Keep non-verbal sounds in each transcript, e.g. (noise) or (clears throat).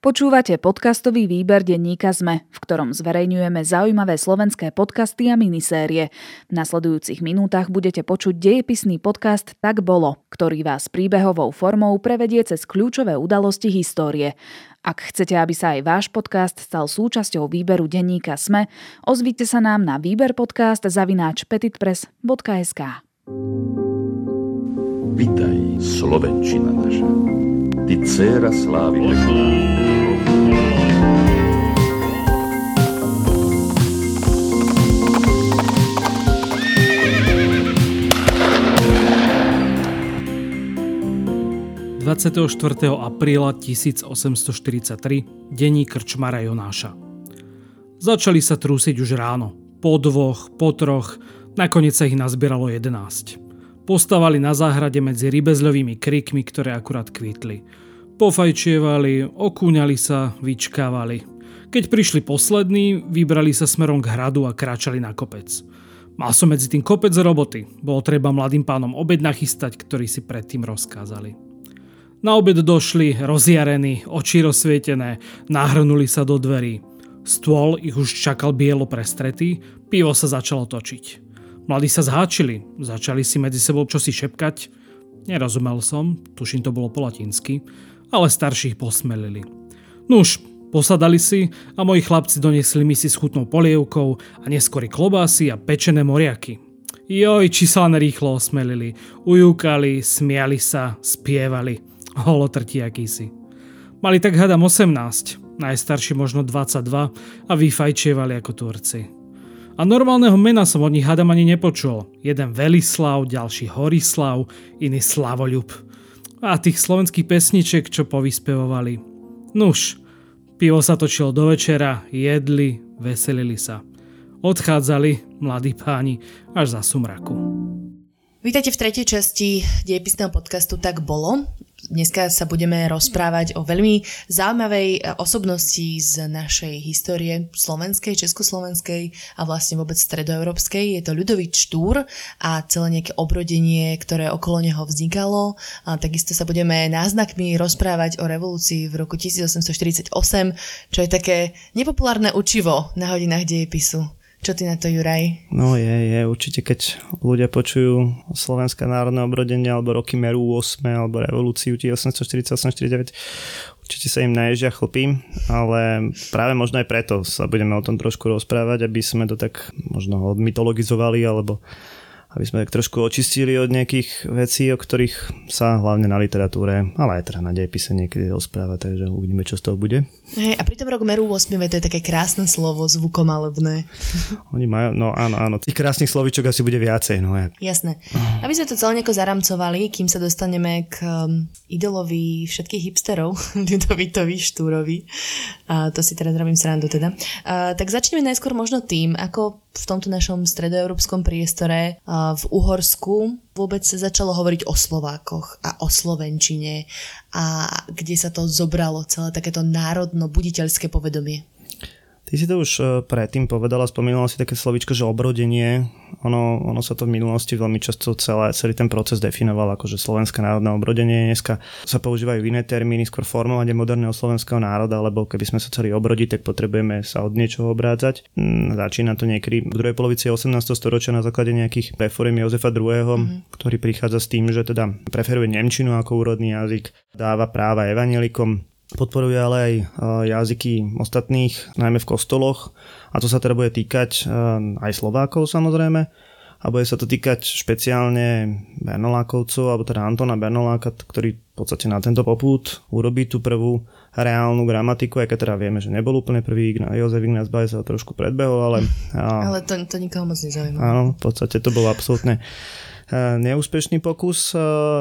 Počúvate podcastový výber denníka ZME, v ktorom zverejňujeme zaujímavé slovenské podcasty a minisérie. V nasledujúcich minútach budete počuť dejepisný podcast Tak bolo, ktorý vás príbehovou formou prevedie cez kľúčové udalosti histórie. Ak chcete, aby sa aj váš podcast stal súčasťou výberu denníka SME, ozvite sa nám na výberpodcast zavináč petitpress.sk. Vitaj, Slovenčina naša. Ty dcera slávy. 24. apríla 1843 denní krčmara Jonáša. Začali sa trúsiť už ráno. Po dvoch, po troch, nakoniec sa ich nazbieralo 11. Postavali na záhrade medzi rybezľovými krikmi, ktoré akurát kvitli. Pofajčievali, okúňali sa, vyčkávali. Keď prišli poslední, vybrali sa smerom k hradu a kráčali na kopec. Mal som medzi tým kopec roboty. Bolo treba mladým pánom obed nachystať, ktorý si predtým rozkázali. Na obed došli, rozjarení, oči rozsvietené, nahrnuli sa do dverí. Stôl ich už čakal bielo prestretý, pivo sa začalo točiť. Mladí sa zháčili, začali si medzi sebou čosi šepkať. Nerozumel som, tuším to bolo po latinsky, ale starších posmelili. Nuž, posadali si a moji chlapci donesli mi si s chutnou polievkou a neskôr klobásy a pečené moriaky. Joj, či sa len rýchlo osmelili. Ujúkali, smiali sa, spievali holotrti akýsi. Mali tak hadam 18, najstarší možno 22 a vyfajčievali ako Turci. A normálneho mena som od nich hadam ani nepočul. Jeden Velislav, ďalší Horislav, iný Slavoľub. A tých slovenských pesniček, čo povyspevovali. Nuž, pivo sa točilo do večera, jedli, veselili sa. Odchádzali, mladí páni, až za sumraku. Vítajte v tretej časti diepisného podcastu Tak bolo. Dneska sa budeme rozprávať o veľmi zaujímavej e, osobnosti z našej histórie slovenskej, československej a vlastne vôbec stredoeurópskej. Je to Ľudovít Štúr a celé nejaké obrodenie, ktoré okolo neho vznikalo. A takisto sa budeme náznakmi rozprávať o revolúcii v roku 1848, čo je také nepopulárne učivo na hodinách dejepisu. Čo ty na to, Juraj? No je, je, určite keď ľudia počujú Slovenské národné obrodenie alebo roky Meru 8 alebo revolúciu 1848-49, určite sa im naježia chlpy, ale práve možno aj preto sa budeme o tom trošku rozprávať, aby sme to tak možno odmytologizovali alebo aby sme trošku očistili od nejakých vecí, o ktorých sa hlavne na literatúre, ale aj teda na dejpise niekedy rozpráva, takže uvidíme, čo z toho bude. Hej, a pri tom rok meru 8 to je také krásne slovo, zvukomalebné. Oni majú, no áno, áno, tých krásnych slovíčok asi bude viacej. No, jak. Jasné. Aby sme to celé nejako zaramcovali, kým sa dostaneme k um, idolovi všetkých hipsterov, (laughs) Ľudovitovi Štúrovi, a to si teraz robím srandu teda, a, tak začneme najskôr možno tým, ako v tomto našom stredoeurópskom priestore v Uhorsku vôbec sa začalo hovoriť o Slovákoch a o Slovenčine a kde sa to zobralo celé takéto národno-buditeľské povedomie. Ty si to už e, predtým povedala, spomínala si také slovičko, že obrodenie. Ono, ono sa to v minulosti veľmi často celé, celý ten proces definoval ako, že slovenské národné obrodenie. Dneska sa používajú iné termíny, skôr formovanie moderného slovenského národa, lebo keby sme sa chceli obrodiť, tak potrebujeme sa od niečoho obrádzať. Mm, začína to niekedy v druhej polovici 18. storočia na základe nejakých reform Jozefa II., mm-hmm. ktorý prichádza s tým, že teda preferuje Nemčinu ako úrodný jazyk, dáva práva evanelikom, Podporuje ale aj e, jazyky ostatných, najmä v kostoloch. A to sa teda bude týkať e, aj Slovákov samozrejme. A bude sa to týkať špeciálne Bernolákovcov, alebo teda Antona Bernoláka, ktorý v podstate na tento popút urobí tú prvú reálnu gramatiku, aj keď teda vieme, že nebol úplne prvý, Jozef Ignác Baj sa trošku predbehol, ale... (laughs) A, ale to, to nikoho moc nezaujíma. Áno, v podstate to bolo absolútne neúspešný pokus. Eh,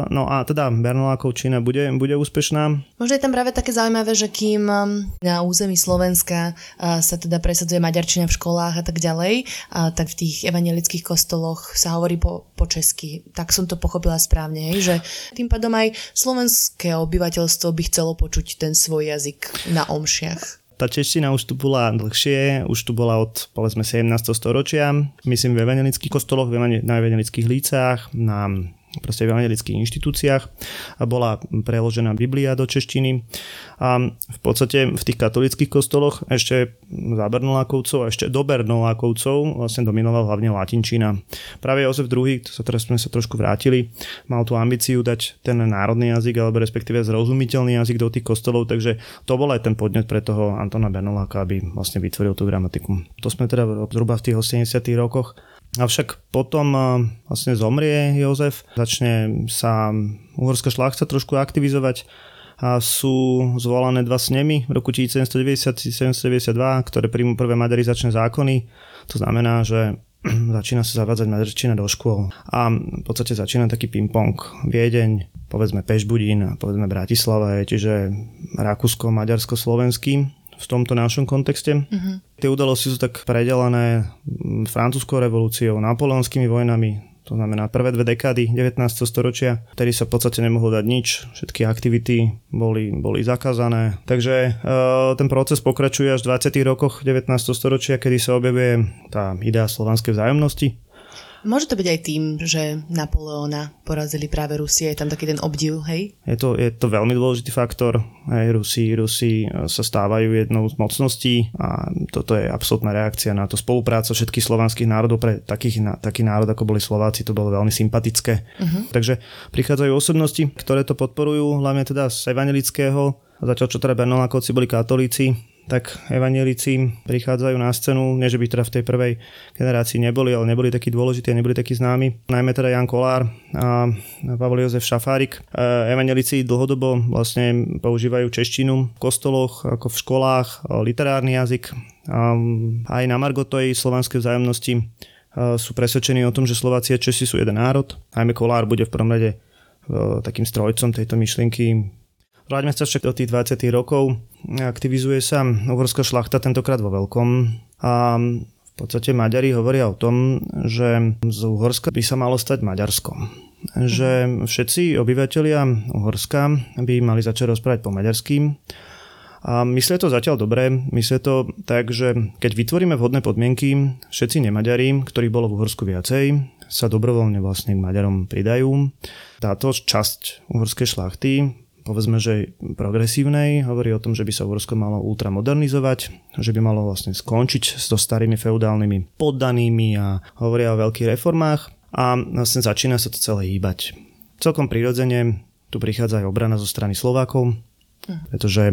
no a teda Bernolákov Čína bude, bude úspešná. Možno je tam práve také zaujímavé, že kým um, na území Slovenska eh, sa teda presadzuje maďarčina v školách a tak ďalej, tak v tých evangelických kostoloch sa hovorí po, po česky. Tak som to pochopila správne, že tým pádom aj slovenské obyvateľstvo by chcelo počuť ten svoj jazyk na omšiach tá čeština už tu bola dlhšie, už tu bola od povedzme 17. storočia, myslím v evangelických kostoloch, na evangelických lícach, na proste v evangelických inštitúciách a bola preložená Biblia do češtiny a v podstate v tých katolických kostoloch ešte za Bernolákovcov a ešte do Bernolákovcov vlastne dominoval hlavne latinčina. Práve Jozef II, to sa teraz sme sa trošku vrátili, mal tú ambíciu dať ten národný jazyk alebo respektíve zrozumiteľný jazyk do tých kostolov, takže to bol aj ten podnet pre toho Antona Bernoláka, aby vlastne vytvoril tú gramatiku. To sme teda zhruba v tých 80 rokoch Avšak potom vlastne zomrie Jozef, začne sa uhorská šlachta trošku aktivizovať a sú zvolané dva snemy v roku 1790-1792, ktoré príjmu prvé maďarizačné zákony. To znamená, že (clears throat) začína sa zavádzať maďarčina do škôl a v podstate začína taký ping-pong. Viedeň, povedzme Pešbudín, povedzme Bratislava, čiže Rakúsko, Maďarsko, Slovenský v tomto našom kontexte. Uh-huh. Tie udalosti sú tak predelené francúzskou revolúciou, napoleonskými vojnami, to znamená prvé dve dekády 19. storočia, ktorý sa v podstate nemohlo dať nič, všetky aktivity boli, boli zakázané. Takže e, ten proces pokračuje až v 20. rokoch 19. storočia, kedy sa objavuje tá idea slovanskej vzájomnosti, Môže to byť aj tým, že Napoleona porazili práve Rusie, je tam taký ten obdiv, hej? Je to, je to veľmi dôležitý faktor. Hej, Rusi, Rusi sa stávajú jednou z mocností a toto je absolútna reakcia na to spolupráca všetkých slovanských národov pre takých, na, taký národ, ako boli Slováci, to bolo veľmi sympatické. Uh-huh. Takže prichádzajú osobnosti, ktoré to podporujú, hlavne teda z evangelického, zatiaľ čo teda Bernolákovci boli katolíci, tak evanielici prichádzajú na scénu, nie že by teda v tej prvej generácii neboli, ale neboli takí dôležití a neboli takí známi. Najmä teda Jan Kolár a Pavol Jozef Šafárik. E, evanielici dlhodobo vlastne používajú češtinu v kostoloch, ako v školách, literárny jazyk. Aj na Margotoj slovanskej vzájomnosti e, sú presvedčení o tom, že Slováci a Česi sú jeden národ. Najmä Kolár bude v prvom rade e, takým strojcom tejto myšlienky Vráťme sa však do tých 20 rokov. Aktivizuje sa uhorská šlachta tentokrát vo veľkom a v podstate Maďari hovoria o tom, že z Uhorska by sa malo stať Maďarsko. Že všetci obyvateľia Uhorska by mali začať rozprávať po maďarsky. A myslí to zatiaľ dobre, myslí to tak, že keď vytvoríme vhodné podmienky, všetci nemaďari, ktorých bolo v Uhorsku viacej, sa dobrovoľne vlastne k Maďarom pridajú. Táto časť uhorskej šlachty povedzme, že progresívnej, hovorí o tom, že by sa Uhorsko malo ultramodernizovať, že by malo vlastne skončiť s to starými feudálnymi poddanými a hovoria o veľkých reformách a vlastne začína sa to celé hýbať. Celkom prirodzene tu prichádza aj obrana zo strany Slovákov, hm. pretože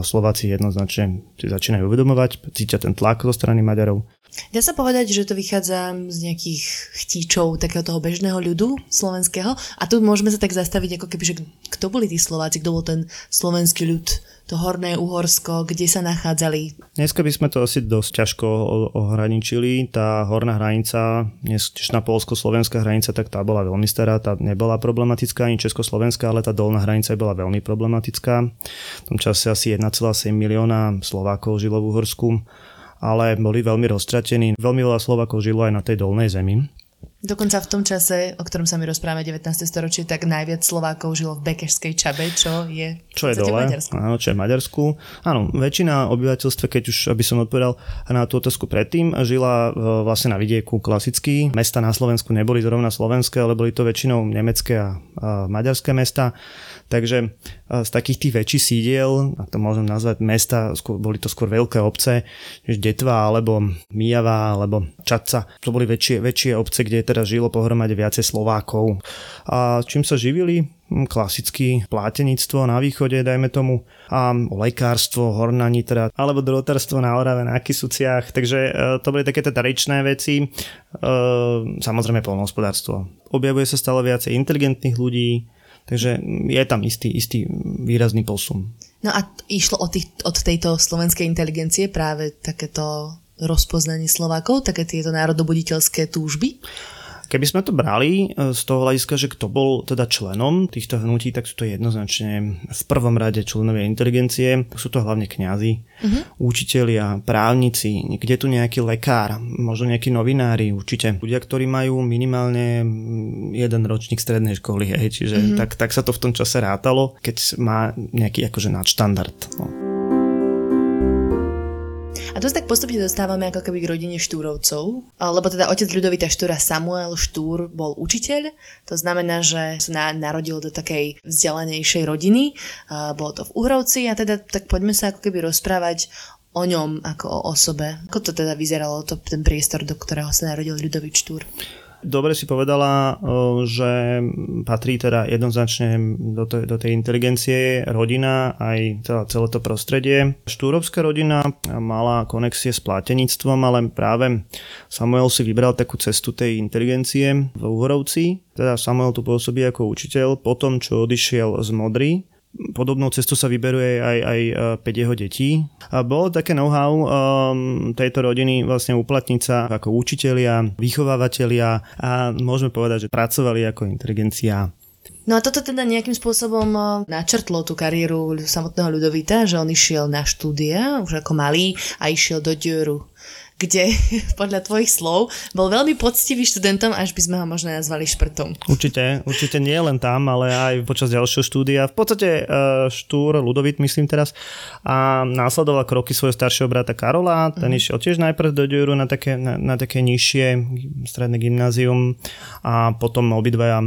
Slováci jednoznačne si začínajú uvedomovať, cítia ten tlak zo strany Maďarov. Dá sa povedať, že to vychádza z nejakých chtíčov takého toho bežného ľudu slovenského a tu môžeme sa tak zastaviť ako keby, že kto boli tí Slováci, kto bol ten slovenský ľud, to horné Uhorsko, kde sa nachádzali? Dneska by sme to asi dosť ťažko ohraničili. Tá horná hranica, dnešná polsko-slovenská hranica, tak tá bola veľmi stará, tá nebola problematická, ani československá, ale tá dolná hranica bola veľmi problematická. V tom čase asi 1,7 milióna Slovákov žilo v Uhorsku ale boli veľmi roztratení. Veľmi veľa Slovakov žilo aj na tej dolnej zemi. Dokonca v tom čase, o ktorom sa mi rozprávame 19. storočie, tak najviac Slovákov žilo v Bekešskej Čabe, čo je čo je dole, Maďarsku. Áno, čo je Maďarsku. Áno, väčšina obyvateľstva, keď už, aby som odpovedal na tú otázku predtým, žila e, vlastne na vidieku klasicky. Mesta na Slovensku neboli zrovna slovenské, ale boli to väčšinou nemecké a, a maďarské mesta. Takže e, z takých tých väčších sídiel, ak to môžem nazvať mesta, skôr, boli to skôr veľké obce, Detva alebo Mijava alebo Čaca. To boli väčšie, väčšie obce, kde teda žilo pohromade viacej Slovákov. A čím sa živili? Hm, klasicky plátenictvo na východe, dajme tomu, a lekárstvo, hornani teda, alebo drotárstvo na Orave, na Kisuciach, takže e, to boli také tradičné veci, e, samozrejme polnohospodárstvo. Objavuje sa stále viacej inteligentných ľudí, Takže je tam istý, istý výrazný posun. No a išlo od, tých, od tejto slovenskej inteligencie práve takéto rozpoznanie Slovákov, také tieto národobuditeľské túžby? Keby sme to brali e, z toho hľadiska, že kto bol teda členom týchto hnutí, tak sú to jednoznačne v prvom rade členovia inteligencie, sú to hlavne kňazi, uh-huh. učitelia, právnici, kde tu nejaký lekár, možno nejakí novinári, určite. Ľudia, ktorí majú minimálne jeden ročník strednej školy, hej, čiže uh-huh. tak, tak sa to v tom čase rátalo, keď má nejaký akože nadštandard. No. A to sa tak postupne dostávame ako keby k rodine Štúrovcov, lebo teda otec Ľudovita Štúra Samuel Štúr bol učiteľ, to znamená, že sa na, narodil do takej vzdelanejšej rodiny, bolo to v Uhrovci a teda tak poďme sa ako keby rozprávať o ňom ako o osobe. Ako to teda vyzeralo, to, ten priestor, do ktorého sa narodil Ľudovit Štúr? Dobre si povedala, že patrí teda jednoznačne do, tej, do tej inteligencie rodina, aj celé, celé to prostredie. Štúrovská rodina mala konexie s plátenictvom, ale práve Samuel si vybral takú cestu tej inteligencie v Uhorovci. Teda Samuel tu pôsobí ako učiteľ, potom čo odišiel z Modry, Podobnou cestou sa vyberuje aj, aj 5 e, jeho detí. A bolo také know-how um, tejto rodiny vlastne uplatniť sa ako učitelia, vychovávateľia a môžeme povedať, že pracovali ako inteligencia. No a toto teda nejakým spôsobom e, načrtlo tú kariéru samotného Ľudovita, že on išiel na štúdia už ako malý a išiel do Dioru kde (laughs) podľa tvojich slov bol veľmi poctivý študentom, až by sme ho možno nazvali šprtom. Určite, určite nie len tam, ale aj počas ďalšieho štúdia. V podstate e, Štúr, Ludovit myslím teraz, a následoval kroky svojho staršieho brata Karola, ten mm. išiel tiež najprv do Dioru na také, na, na také nižšie stredné gymnázium a potom obidvaja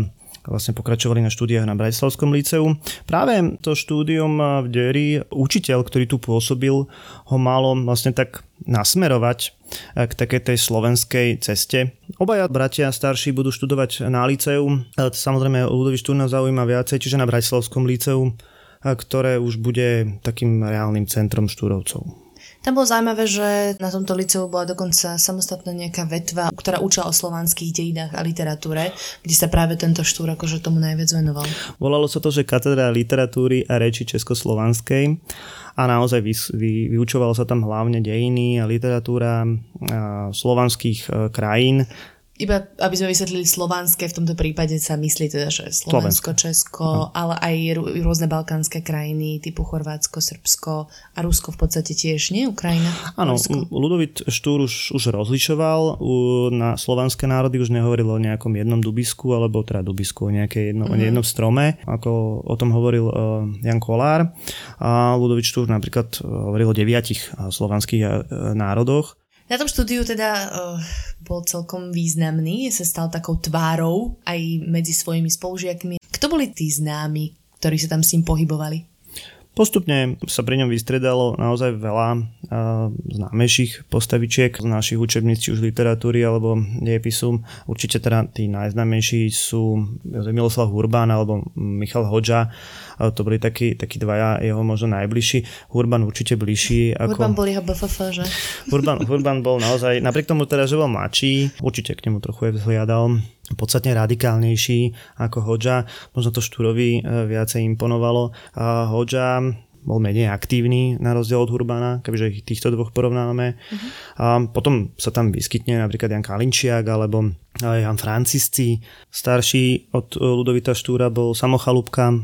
vlastne pokračovali na štúdiách na Bratislavskom líceu. Práve to štúdium v Dery, učiteľ, ktorý tu pôsobil, ho malo vlastne tak nasmerovať eh, k takej tej slovenskej ceste. Obaja bratia starší budú študovať na liceu. Samozrejme Ludovi Štúrna zaujíma viacej, čiže na Bratislavskom líceu, eh, ktoré už bude takým reálnym centrom štúrovcov. Tam bolo zaujímavé, že na tomto liceu bola dokonca samostatná nejaká vetva, ktorá učila o slovanských dejinách a literatúre, kde sa práve tento štúr akože tomu najviac venoval. Volalo sa to, že katedra literatúry a reči československej a naozaj vy, vy, vyučovalo sa tam hlavne dejiny a literatúra a slovanských e, krajín iba aby sme vysvetlili slovanské, v tomto prípade sa myslí teda, že Slovensko, Slovensko. Česko, no. ale aj rôzne balkánske krajiny typu Chorvátsko, Srbsko a Rusko v podstate tiež, nie? Ukrajina? Áno, Ludovit Štúr už, už rozlišoval, na slovanské národy už nehovoril o nejakom jednom dubisku, alebo teda dubisku, o nejakej jedno, mm-hmm. jednom strome, ako o tom hovoril uh, Jan Kolár. A Ludovit Štúr napríklad hovoril o deviatich slovanských uh, národoch. Na tom štúdiu teda uh, bol celkom významný, sa stal takou tvárou aj medzi svojimi spolužiakmi. Kto boli tí známi, ktorí sa tam s ním pohybovali? Postupne sa pri ňom vystredalo naozaj veľa uh, známejších postavičiek z našich učebníc, či už literatúry alebo dejepisu. Určite teda tí najznámejší sú Miloslav Urbán alebo Michal Hodža. To boli takí, takí dvaja jeho možno najbližší. Urban určite bližší. Ako... Urban bol jeho BFF, že? Urban, Urban bol naozaj, napriek tomu teda, že bol mladší, určite k nemu trochu je vzhliadal podstatne radikálnejší ako Hodža. Možno to Štúrovi e, viacej imponovalo. Hodža bol menej aktívny na rozdiel od Hurbana, keďže týchto dvoch porovnávame. Uh-huh. A potom sa tam vyskytne napríklad Jan Kalinčiak alebo Jan Francisci. Starší od Ludovita Štúra bol Samochalúbka,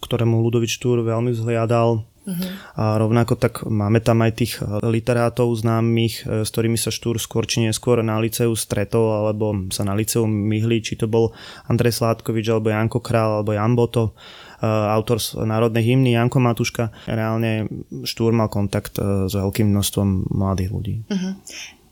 ktorému Ludovit Štúr veľmi vzhliadal Uh-huh. A rovnako tak máme tam aj tých literátov známych, e, s ktorými sa Štúr skôr či neskôr na liceu stretol, alebo sa na liceu myhli, či to bol Andrej Sládkovič, alebo Janko Král, alebo Jan Boto, e, autor z národnej hymny Janko Matuška. Reálne Štúr mal kontakt e, s veľkým množstvom mladých ľudí. Uh-huh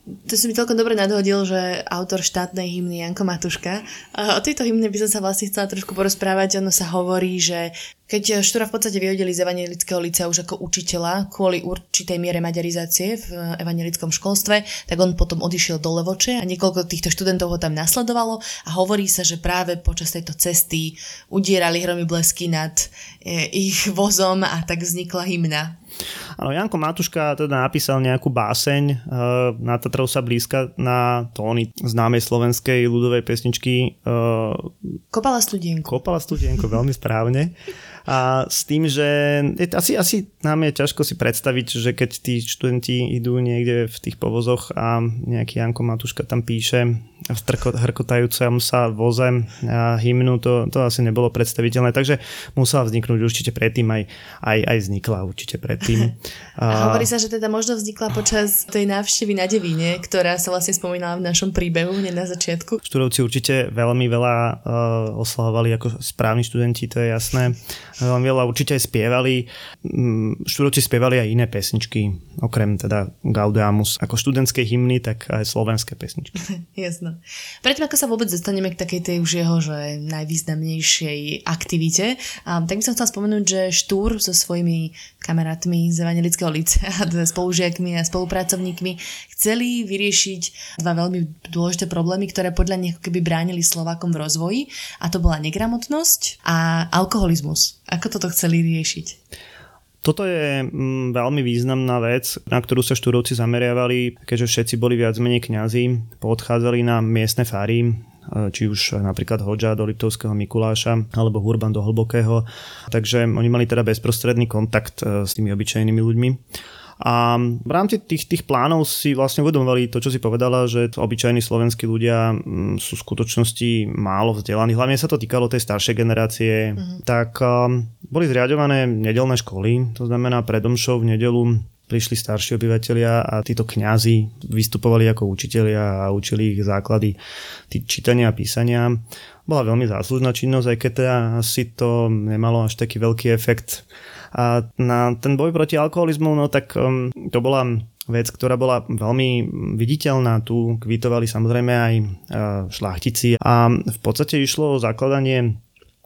to si mi celkom dobre nadhodil, že autor štátnej hymny Janko Matuška. O tejto hymne by som sa vlastne chcela trošku porozprávať. Ono sa hovorí, že keď Štúra v podstate vyhodili z evangelického licea už ako učiteľa kvôli určitej miere maďarizácie v evangelickom školstve, tak on potom odišiel do Levoče a niekoľko týchto študentov ho tam nasledovalo a hovorí sa, že práve počas tejto cesty udierali hromy blesky nad e, ich vozom a tak vznikla hymna. Áno, Janko Matuška teda napísal nejakú báseň uh, na Tatrov sa blízka na tóny známej slovenskej ľudovej pesničky uh, Kopala studienku. Kopala studienku, veľmi správne. A s tým, že asi, asi nám je ťažko si predstaviť, že keď tí študenti idú niekde v tých povozoch a nejaký Janko Matuška tam píše v hrkotajúcom sa voze a hymnu, to, to asi nebolo predstaviteľné, takže musela vzniknúť určite predtým, aj, aj, aj vznikla určite predtým. A hovorí sa, že teda možno vznikla počas tej návštevy na Devíne, ktorá sa vlastne spomínala v našom príbehu hneď na začiatku. Študovci určite veľmi veľa uh, oslavovali ako správni študenti, to je jasné veľmi veľa, určite aj spievali. Mm, štúrovci spievali aj iné pesničky, okrem teda Gaudeamus, ako študentské hymny, tak aj slovenské pesničky. (laughs) Jasno. Predtým, ako sa vôbec dostaneme k takej tej už jeho že najvýznamnejšej aktivite, um, tak by som chcela spomenúť, že Štúr so svojimi kamarátmi z Evangelického licea, (laughs) spolužiakmi a spolupracovníkmi chceli vyriešiť dva veľmi dôležité problémy, ktoré podľa nich keby bránili Slovákom v rozvoji a to bola negramotnosť a alkoholizmus. Ako toto chceli riešiť? Toto je mm, veľmi významná vec, na ktorú sa štúrovci zameriavali, keďže všetci boli viac menej kňazi, poodchádzali na miestne fary, e, či už napríklad Hodža do Liptovského Mikuláša alebo Hurban do Hlbokého. Takže oni mali teda bezprostredný kontakt e, s tými obyčajnými ľuďmi. A v rámci tých, tých plánov si vlastne uvedomovali to, čo si povedala, že obyčajní slovenskí ľudia mm, sú v skutočnosti málo vzdelaní. Hlavne sa to týkalo tej staršej generácie. Uh-huh. Tak um, boli zriadované nedelné školy, to znamená predomšov v nedelu prišli starší obyvateľia a títo kňazi vystupovali ako učitelia a učili ich základy čítania a písania. Bola veľmi záslužná činnosť, aj keď teda asi to nemalo až taký veľký efekt a na ten boj proti alkoholizmu, no tak um, to bola vec, ktorá bola veľmi viditeľná. Tu kvitovali samozrejme aj uh, šlachtici a v podstate išlo o zakladanie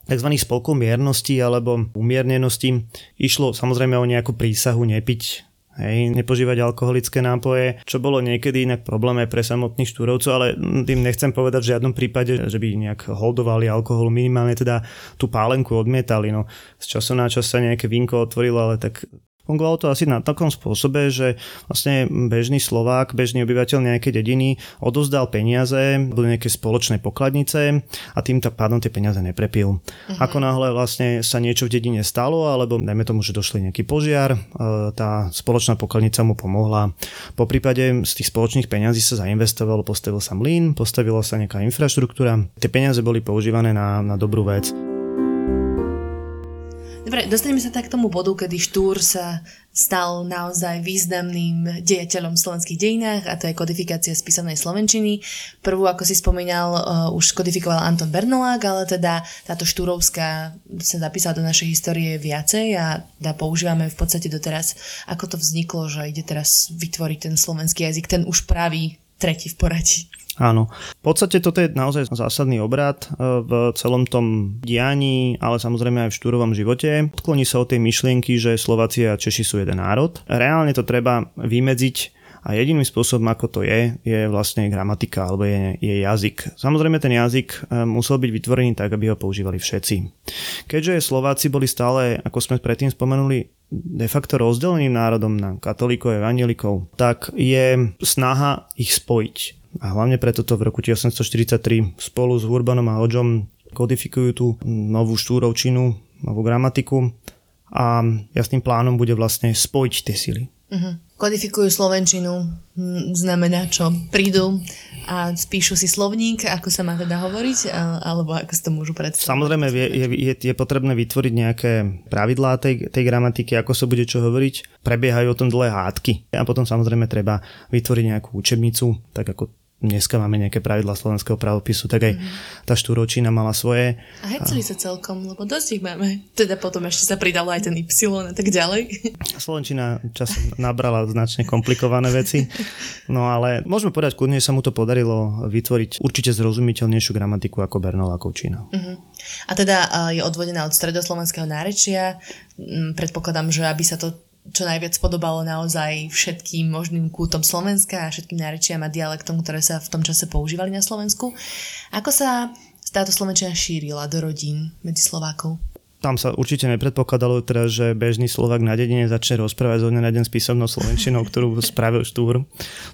tzv. spolkov miernosti alebo umiernenosti. Išlo samozrejme o nejakú prísahu nepiť Hej, nepožívať alkoholické nápoje, čo bolo niekedy inak problém aj pre samotných štúrovcov, ale tým nechcem povedať v žiadnom prípade, že by nejak holdovali alkohol, minimálne teda tú pálenku odmietali. No, z času na čas sa nejaké vínko otvorilo, ale tak Fungovalo to asi na takom spôsobe, že vlastne bežný Slovák, bežný obyvateľ nejakej dediny odozdal peniaze do nejakej spoločnej pokladnice a tým pádom tie peniaze neprepil. Uh-huh. Ako náhle vlastne sa niečo v dedine stalo, alebo dajme tomu, že došli nejaký požiar, e, tá spoločná pokladnica mu pomohla. Po prípade z tých spoločných peňazí sa zainvestovalo, postavil sa mlyn, postavila sa nejaká infraštruktúra. Tie peniaze boli používané na, na dobrú vec. Dobre, dostaneme sa tak k tomu bodu, kedy Štúr sa stal naozaj významným dejateľom v slovenských dejinách a to je kodifikácia spísanej slovenčiny. Prvú, ako si spomínal, uh, už kodifikoval Anton Bernolák, ale teda táto štúrovská sa zapísala do našej histórie viacej a teda používame v podstate doteraz, ako to vzniklo, že ide teraz vytvoriť ten slovenský jazyk, ten už pravý tretí v poradí. Áno. V podstate toto je naozaj zásadný obrad e, v celom tom dianí, ale samozrejme aj v štúrovom živote. Odkloní sa od tej myšlienky, že Slováci a Češi sú jeden národ. Reálne to treba vymedziť a jediným spôsobom, ako to je, je vlastne gramatika alebo je, je jazyk. Samozrejme ten jazyk e, musel byť vytvorený tak, aby ho používali všetci. Keďže Slováci boli stále, ako sme predtým spomenuli, de facto rozdeleným národom na katolíkov a evangelikov, tak je snaha ich spojiť a hlavne preto to v roku 1843 spolu s Urbanom a Hodžom kodifikujú tú novú štúrovčinu, novú gramatiku a jasným plánom bude vlastne spojiť tie sily. Uh-huh. Kodifikujú slovenčinu, znamená čo? Prídu a spíšu si slovník, ako sa má teda hovoriť, alebo ako si to môžu predstaviť? Samozrejme je, je, je potrebné vytvoriť nejaké pravidlá tej, tej gramatiky, ako sa bude čo hovoriť. Prebiehajú o tom dlhé hádky a potom samozrejme treba vytvoriť nejakú učebnicu, tak ako dneska máme nejaké pravidla slovenského pravopisu, tak aj mm-hmm. tá štúročina mala svoje. A heceli sa celkom, lebo dosť ich máme. Teda potom ešte sa pridalo aj ten Y a tak ďalej. Slovenčina časom nabrala značne komplikované veci, no ale môžeme povedať kľudne, sa mu to podarilo vytvoriť určite zrozumiteľnejšiu gramatiku ako Bernolákovčina. Mm-hmm. A teda je odvodená od stredoslovenského nárečia. Mm, predpokladám, že aby sa to čo najviac podobalo naozaj všetkým možným kútom Slovenska a všetkým nárečiam a dialektom, ktoré sa v tom čase používali na Slovensku. Ako sa táto slovenčina šírila do rodín medzi Slovákov? Tam sa určite nepredpokladalo teraz, že bežný Slovak na dedine začne rozprávať zo na deň s písomnou slovenčinou, (laughs) ktorú spravil štúr.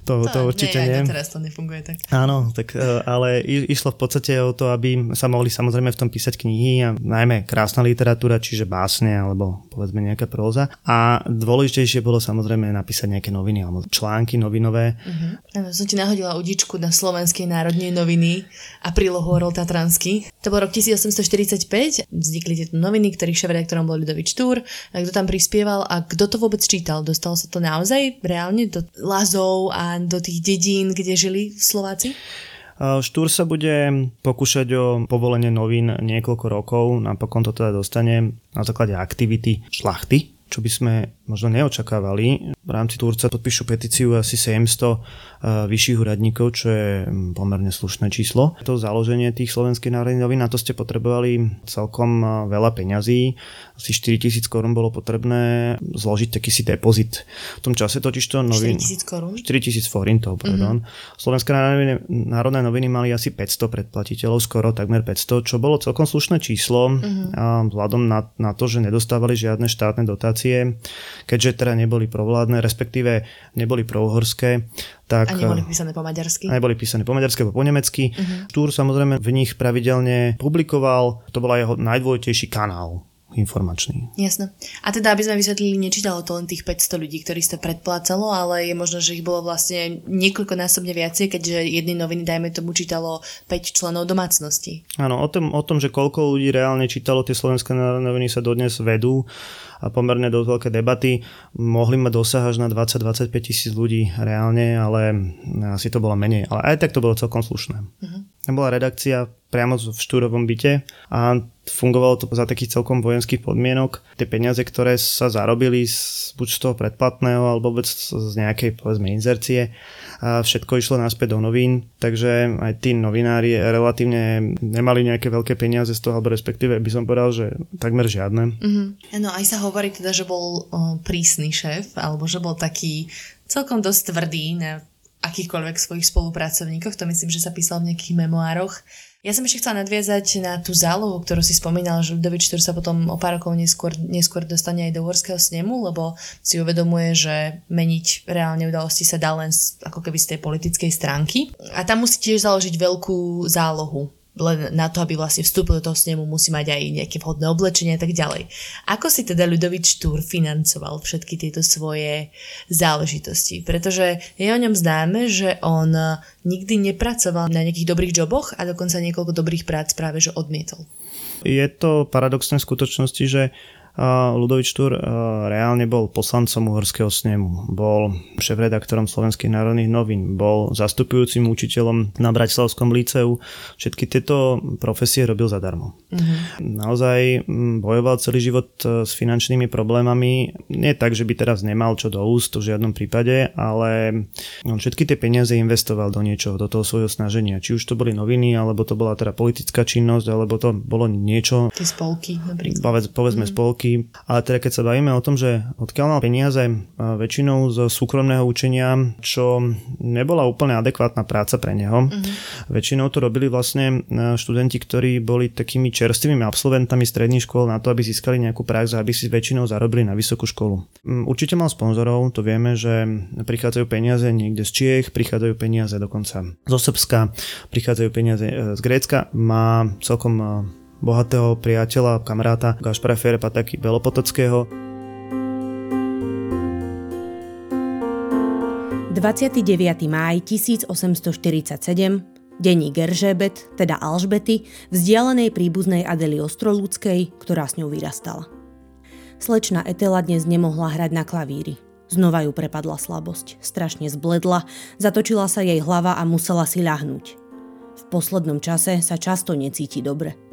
To, to, to určite nie. nie. teraz to nefunguje tak. Áno, tak, e, ale išlo v podstate o to, aby sa mohli samozrejme v tom písať knihy a najmä krásna literatúra, čiže básne alebo povedzme nejaká próza. A dôležitejšie bolo samozrejme napísať nejaké noviny alebo články novinové. Uh-huh. som ti nahodila udičku na Slovenskej národnej noviny a prílohu Orol Tatransky. To bol rok 1845, vznikli tieto noviny noviny, ktorých šéf-redaktorom bol Ľudovič Túr, kto tam prispieval a kto to vôbec čítal. Dostalo sa to naozaj reálne do lazov a do tých dedín, kde žili Slováci? Štúr sa bude pokúšať o povolenie novín niekoľko rokov, napokon to teda dostane na základe aktivity šlachty, čo by sme možno neočakávali. V rámci Turca podpíšu petíciu asi 700 eh, vyšších úradníkov, čo je hm, pomerne slušné číslo. To založenie tých slovenských národných novín, na to ste potrebovali celkom eh, veľa peňazí. Asi 4000 korún bolo potrebné zložiť taký si depozit. V tom čase totiž to novín... 4000 korún? 4000 forintov, pardon. Mm-hmm. Slovenské národné noviny mali asi 500 predplatiteľov, skoro takmer 500, čo bolo celkom slušné číslo mm-hmm. a vzhľadom na, na to, že nedostávali žiadne štátne dotácie, keďže teda neboli provládne, respektíve neboli prouhorské, tak... A neboli písané po maďarsky? A neboli písané po maďarsky alebo po nemecky. Uh-huh. Túr samozrejme v nich pravidelne publikoval, to bola jeho najdôležitejší kanál informačný. Jasno. A teda, aby sme vysvetlili, nečítalo to len tých 500 ľudí, ktorí to predplácalo, ale je možno, že ich bolo vlastne niekoľkonásobne viacej, keďže jedny noviny, dajme tomu, čítalo 5 členov domácnosti. Áno, o tom, o tom, že koľko ľudí reálne čítalo tie slovenské noviny sa dodnes vedú a pomerne dosť veľké debaty. Mohli mať dosah až na 20-25 tisíc ľudí reálne, ale asi to bolo menej. Ale aj tak to bolo celkom slušné. Uh-huh. Bola redakcia priamo v štúrovom byte a fungovalo to za takých celkom vojenských podmienok. Tie peniaze, ktoré sa zarobili z, buď z toho predplatného alebo vôbec z nejakej povedzme inzercie, a všetko išlo naspäť do novín, takže aj tí novinári relatívne nemali nejaké veľké peniaze z toho, alebo respektíve by som povedal, že takmer žiadne. Mm-hmm. No aj sa hovorí teda, že bol o, prísny šéf, alebo že bol taký celkom dosť tvrdý na akýchkoľvek svojich spolupracovníkov, to myslím, že sa písal v nejakých memoároch. Ja som ešte chcela nadviazať na tú zálohu, ktorú si spomínal, že Ľudovič ktorý sa potom o pár rokov neskôr, neskôr dostane aj do Horského snemu, lebo si uvedomuje, že meniť reálne udalosti sa dá len z, ako keby z tej politickej stránky. A tam musí tiež založiť veľkú zálohu len na to, aby vlastne vstúpil do toho snemu, musí mať aj nejaké vhodné oblečenie a tak ďalej. Ako si teda Ľudovič Túr financoval všetky tieto svoje záležitosti? Pretože je o ňom známe, že on nikdy nepracoval na nejakých dobrých joboch a dokonca niekoľko dobrých prác práve že odmietol. Je to paradoxné v skutočnosti, že Ludovič Tur reálne bol poslancom Uhorského snemu, bol šéf-redaktorom Slovenských národných novín, bol zastupujúcim učiteľom na Bratislavskom líceu. Všetky tieto profesie robil zadarmo. Uh-huh. Naozaj bojoval celý život e, s finančnými problémami. Nie tak, že by teraz nemal čo do úst, v žiadnom prípade, ale on všetky tie peniaze investoval do niečoho, do toho svojho snaženia. Či už to boli noviny, alebo to bola teda politická činnosť, alebo to bolo niečo... Tie spolky napríklad. Povedz, povedzme uh-huh. spolky roky. Ale teda keď sa bavíme o tom, že odkiaľ mal peniaze väčšinou z súkromného učenia, čo nebola úplne adekvátna práca pre neho. Mm-hmm. Väčšinou to robili vlastne študenti, ktorí boli takými čerstvými absolventami stredných škôl na to, aby získali nejakú prax a aby si väčšinou zarobili na vysokú školu. Mm, určite mal sponzorov, to vieme, že prichádzajú peniaze niekde z Čiech, prichádzajú peniaze dokonca zo Srbska, prichádzajú peniaze e, z Grécka. Má celkom bohatého priateľa, kamaráta Gašpara Ferepa, taký Belopotockého. 29. máj 1847 denní Geržebet, teda Alžbety, vzdialenej príbuznej Adely Ostrolúckej, ktorá s ňou vyrastala. Slečna Etela dnes nemohla hrať na klavíri. Znova ju prepadla slabosť. Strašne zbledla, zatočila sa jej hlava a musela si ľahnúť. V poslednom čase sa často necíti dobre.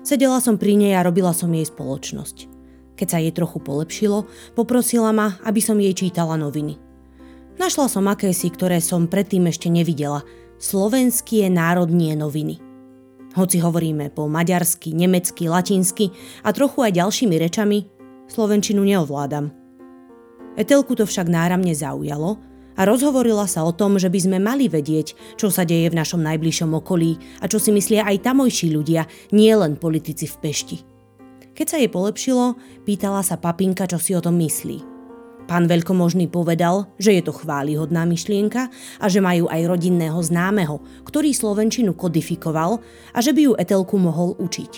Sedela som pri nej a robila som jej spoločnosť. Keď sa jej trochu polepšilo, poprosila ma, aby som jej čítala noviny. Našla som akési, ktoré som predtým ešte nevidela. Slovenské národnie noviny. Hoci hovoríme po maďarsky, nemecky, latinsky a trochu aj ďalšími rečami, slovenčinu neovládam. Etelku to však náramne zaujalo a rozhovorila sa o tom, že by sme mali vedieť, čo sa deje v našom najbližšom okolí a čo si myslia aj tamojší ľudia, nie len politici v Pešti. Keď sa jej polepšilo, pýtala sa papinka, čo si o tom myslí. Pán veľkomožný povedal, že je to chválihodná myšlienka a že majú aj rodinného známeho, ktorý Slovenčinu kodifikoval a že by ju Etelku mohol učiť.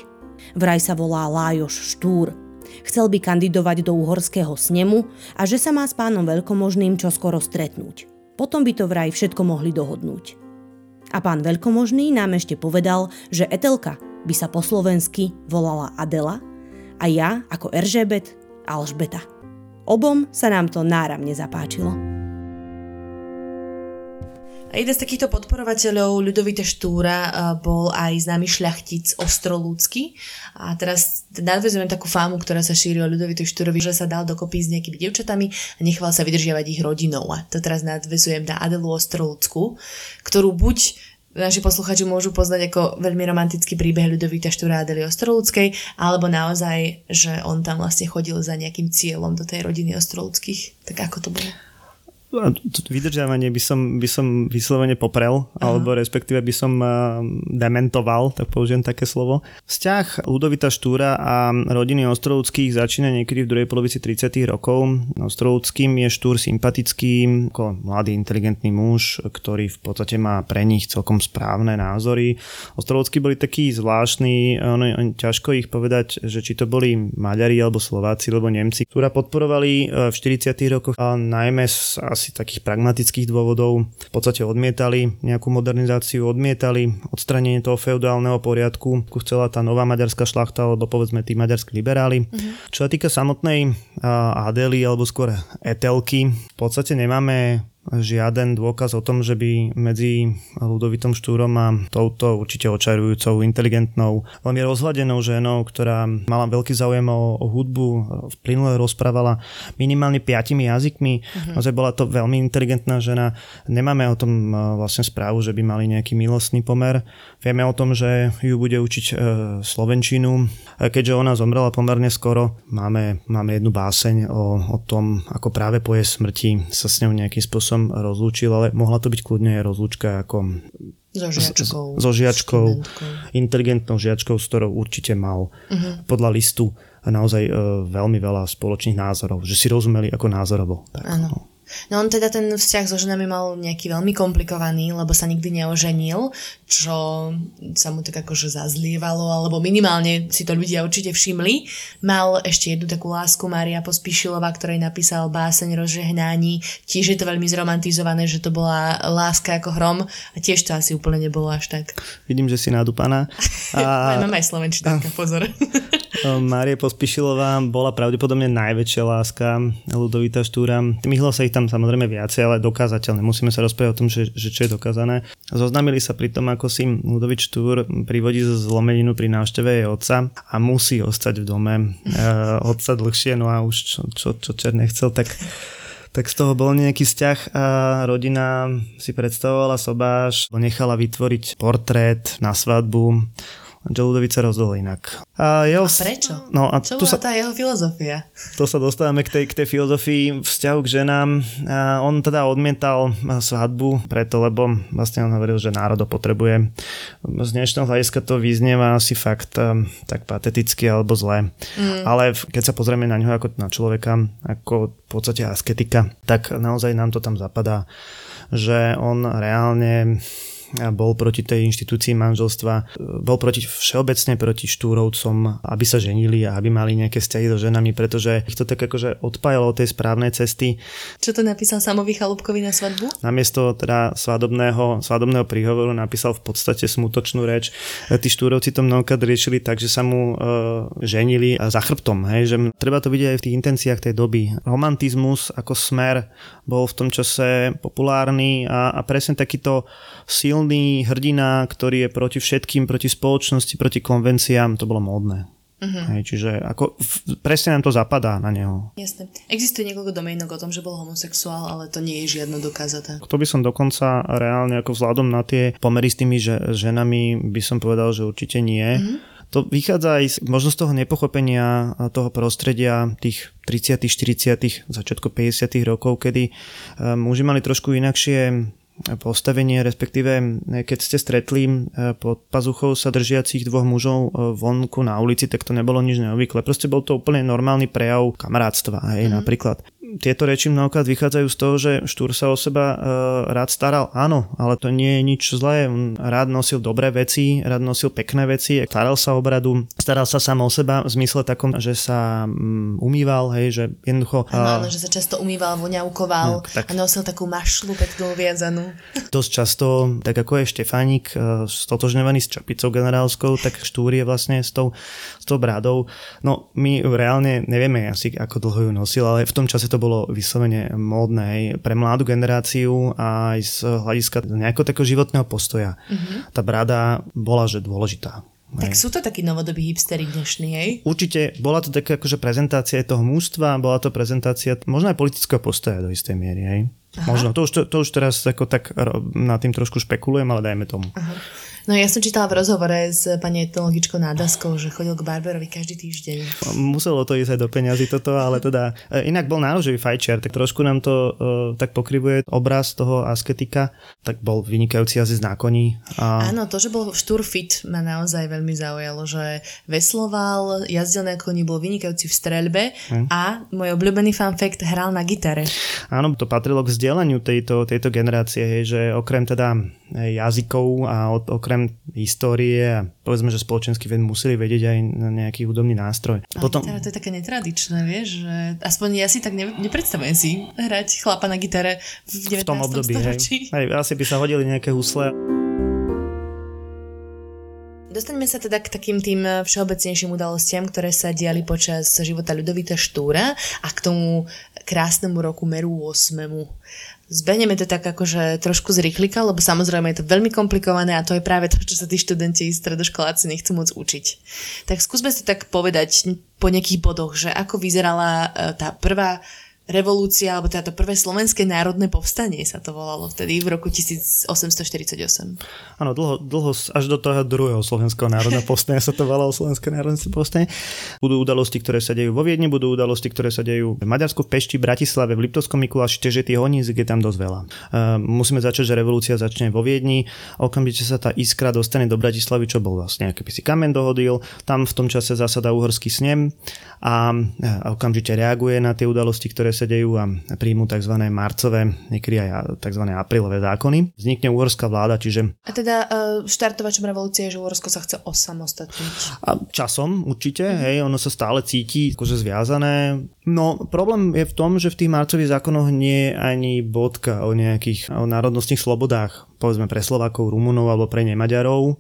Vraj sa volá Lájoš Štúr Chcel by kandidovať do uhorského snemu a že sa má s pánom veľkomožným čoskoro stretnúť. Potom by to vraj všetko mohli dohodnúť. A pán veľkomožný nám ešte povedal, že Etelka by sa po slovensky volala Adela a ja ako Eržebet Alžbeta. Obom sa nám to náramne zapáčilo. A jeden z takýchto podporovateľov Ľudovita Štúra eh, bol aj známy šľachtic Ostrolúcky. A teraz nadvezujem takú fámu, ktorá sa šíri o Ľudovitovi Štúrovi, že sa dal dokopy s nejakými devčatami a nechval sa vydržiavať ich rodinou. A to teraz nadvezujem na Adelu Ostrolúcku, ktorú buď naši posluchači môžu poznať ako veľmi romantický príbeh Ľudovita Štúra Adely Ostrolúckej, alebo naozaj, že on tam vlastne chodil za nejakým cieľom do tej rodiny Ostrolúckých. Tak ako to bolo? Vydržiavanie by som, by som vyslovene poprel, Aha. alebo respektíve by som dementoval, tak použijem také slovo. Vzťah Ludovita Štúra a rodiny Ostrovudských začína niekedy v druhej polovici 30. rokov. Ostrovudským je Štúr sympatický, ako mladý inteligentný muž, ktorý v podstate má pre nich celkom správne názory. Ostrovudskí boli takí zvláštni, ono, on, ťažko ich povedať, že či to boli Maďari alebo Slováci alebo Nemci, ktorá podporovali e, v 40. rokoch najmä asi asi takých pragmatických dôvodov v podstate odmietali nejakú modernizáciu, odmietali odstranenie toho feudálneho poriadku, chcela tá nová maďarská šlachta, alebo povedzme tí maďarskí liberáli. Uh-huh. Čo sa týka samotnej Adely, alebo skôr Etelky, v podstate nemáme žiaden dôkaz o tom, že by medzi Ludovitom Štúrom a touto určite očarujúcou, inteligentnou, veľmi rozhľadenou ženou, ktorá mala veľký záujem o, o hudbu, plynule rozprávala minimálne piatimi jazykmi. Uh-huh. Naozaj bola to veľmi inteligentná žena. Nemáme o tom e, vlastne správu, že by mali nejaký milostný pomer. Vieme o tom, že ju bude učiť e, slovenčinu. Keďže ona zomrela pomerne skoro, máme, máme jednu báseň o, o tom, ako práve po jej smrti sa s ňou nejakým spôsobom som rozlúčil, ale mohla to byť kľudne aj rozlúčka ako so žiačkou. So žiačkou, inteligentnou žiačkou, s ktorou určite mal uh-huh. podľa listu naozaj uh, veľmi veľa spoločných názorov, že si rozumeli ako názorovo. Tak, no. No on teda ten vzťah so ženami mal nejaký veľmi komplikovaný, lebo sa nikdy neoženil, čo sa mu tak akože zazlievalo, alebo minimálne si to ľudia určite všimli. Mal ešte jednu takú lásku Mária Pospíšilová, ktorej napísal báseň rozžehnání. Tiež je to veľmi zromantizované, že to bola láska ako hrom a tiež to asi úplne nebolo až tak. Vidím, že si nadúpaná. (laughs) A... Mám aj slovenčina, (laughs) pozor. Mária Pospišilová bola pravdepodobne najväčšia láska Ludovita Štúra. Myhlo sa ich tam samozrejme viacej, ale dokázateľné. Musíme sa rozprávať o tom, že, že čo je dokázané. Zoznámili sa pri tom, ako si Ludovit Štúr privodí zlomeninu pri návšteve jej otca a musí ostať v dome (laughs) e, otca dlhšie, no a už čo, čo, čo Čer nechcel, tak tak z toho bol nejaký vzťah a rodina si predstavovala sobáš, nechala vytvoriť portrét na svadbu že Ludovic sa rozhodol inak. A, jeho, a prečo? No, a Čo tu bola sa, tá jeho filozofia? To sa dostávame k tej, k tej filozofii vzťahu k ženám. A on teda odmietal svadbu preto, lebo vlastne on hovoril, že národ potrebuje. Z dnešného hľadiska to vyznieva asi fakt um, tak pateticky alebo zle. Mm. Ale keď sa pozrieme na ňo ako na človeka, ako v podstate asketika, tak naozaj nám to tam zapadá, že on reálne bol proti tej inštitúcii manželstva, bol proti všeobecne proti štúrovcom, aby sa ženili a aby mali nejaké vzťahy so ženami, pretože ich to tak akože odpájalo od tej správnej cesty. Čo to napísal Samovi Chalúbkovi na svadbu? Namiesto teda svadobného, svadobného príhovoru napísal v podstate smutočnú reč. Tí štúrovci to mnohokrát riešili tak, že sa mu e, ženili za chrbtom. Hej, že treba to vidieť aj v tých intenciách tej doby. Romantizmus ako smer bol v tom čase populárny a, a presne takýto silný silný hrdina, ktorý je proti všetkým, proti spoločnosti, proti konvenciám, to bolo módne. Uh-huh. Hej, čiže ako, presne nám to zapadá na neho. Jasne. Existuje niekoľko domienok o tom, že bol homosexuál, ale to nie je žiadno dokázaté. To by som dokonca reálne ako vzhľadom na tie pomery s tými že, ženami by som povedal, že určite nie. Uh-huh. To vychádza aj z, možno z toho nepochopenia toho prostredia tých 30 40 začiatku 50 rokov, kedy um, muži mali trošku inakšie postavenie, respektíve keď ste stretli e, pod pazuchou sa držiacich dvoch mužov e, vonku na ulici, tak to nebolo nič neobvyklé. Proste bol to úplne normálny prejav kamarátstva, hej, mm. napríklad tieto reči mnohokrát vychádzajú z toho, že Štúr sa o seba e, rád staral. Áno, ale to nie je nič zlé. On rád nosil dobré veci, rád nosil pekné veci, staral sa o bradu, staral sa sám o seba v zmysle takom, že sa mm, umýval, hej, že jednoducho... Áno, áno, že sa často umýval, voňavkoval tak, tak. a nosil takú mašlu peknú viazanú. Dosť často, tak ako je Štefánik e, stotožňovaný s čapicou generálskou, tak Štúr je vlastne s tou, s tou bradou. No my reálne nevieme asi, ako dlho ju nosil, ale v tom čase to bolo vyslovene módne hej, pre mladú generáciu a aj z hľadiska nejakého takého životného postoja. Mm-hmm. Tá brada bola, že dôležitá. Tak sú to takí novodobí hipstery dnešní, hej? Určite bola to taká akože prezentácia toho mústva, bola to prezentácia možno aj politického postoja do istej miery, hej? Aha. Možno, to už, to, to už teraz ako tak na tým trošku špekulujem, ale dajme tomu. Aha. No ja som čítala v rozhovore s pani etnologičkou Nádaskou, že chodil k barberovi každý týždeň. Muselo to ísť aj do peňazí toto, ale teda e, inak bol nároživý fajčiar, tak trošku nám to uh, tak pokrivuje obraz toho asketika, tak bol vynikajúci jazdec na koni. A... Áno, to, že bol fit ma naozaj veľmi zaujalo, že vesloval, jazdil na koni, bol vynikajúci v streľbe hm. a môj obľúbený fun fact hral na gitare. Áno, to patrilo k vzdelaniu tejto, tejto generácie, hej, že okrem teda jazykov a okrem histórie a povedzme, že spoločenský ved museli vedieť aj na nejaký hudobný nástroj. Ale Potom... to je také netradičné, vieš, že aspoň ja si tak ne, nepredstavujem si hrať chlapa na gitare v 19. V tom období, storočí. hej. Hej, asi by sa hodili nejaké husle. Dostaňme sa teda k takým tým všeobecnejším udalostiam, ktoré sa diali počas života Ľudovita Štúra a k tomu krásnemu roku Meru 8. Zbehneme to tak akože trošku z rýchlika, lebo samozrejme je to veľmi komplikované a to je práve to, čo sa tí študenti, stredoškoláci nechcú môcť učiť. Tak skúsme si tak povedať po nejakých bodoch, že ako vyzerala e, tá prvá revolúcia, alebo teda to prvé slovenské národné povstanie sa to volalo vtedy v roku 1848. Áno, dlho, dlho až do toho druhého slovenského národného (laughs) povstania sa to volalo slovenské národné povstanie. Budú udalosti, ktoré sa dejú vo Viedni, budú udalosti, ktoré sa dejú v Maďarsku, v Pešti, Bratislave, v Liptovskom Mikuláši, čiže tých honíc je tam dosť veľa. Uh, musíme začať, že revolúcia začne vo Viedni, okamžite sa tá iskra dostane do Bratislavy, čo bol vlastne, aký by si kamen dohodil, tam v tom čase zasada uhorský snem a okamžite reaguje na tie udalosti, ktoré sa dejú a príjmu tzv. marcové, niekedy aj tzv. aprílové zákony. Vznikne uhorská vláda, čiže... A teda uh, štartovačom revolúcie je, že Uhorsko sa chce osamostatniť. A časom určite, mm. hej, ono sa stále cíti akože zviazané. No problém je v tom, že v tých marcových zákonoch nie je ani bodka o nejakých o národnostných slobodách, povedzme pre Slovákov, Rumunov alebo pre Nemaďarov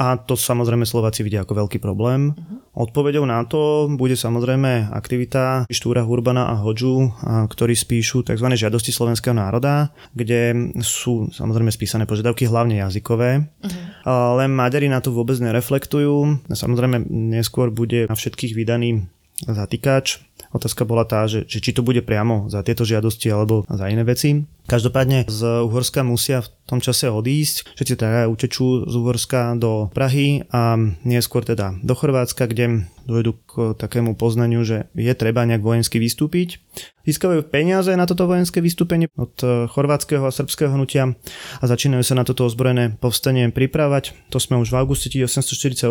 a to samozrejme Slováci vidia ako veľký problém. Uh-huh. Odpovedou na to bude samozrejme aktivita Štúra Hurbana a Hodžu, ktorí spíšu tzv. žiadosti slovenského národa, kde sú samozrejme spísané požiadavky hlavne jazykové. Uh-huh. Ale Maďari na to vôbec nereflektujú. Samozrejme neskôr bude na všetkých vydaný zatýkač, Otázka bola tá, že, že či to bude priamo za tieto žiadosti alebo za iné veci. Každopádne z Uhorska musia v tom čase odísť. Všetci teda utečú z Uhorska do Prahy a neskôr teda do Chorvátska, kde dojdu k takému poznaniu, že je treba nejak vojensky vystúpiť. Získavajú peniaze na toto vojenské vystúpenie od chorvátskeho a srbského hnutia a začínajú sa na toto ozbrojené povstanie pripravať. To sme už v auguste 1848,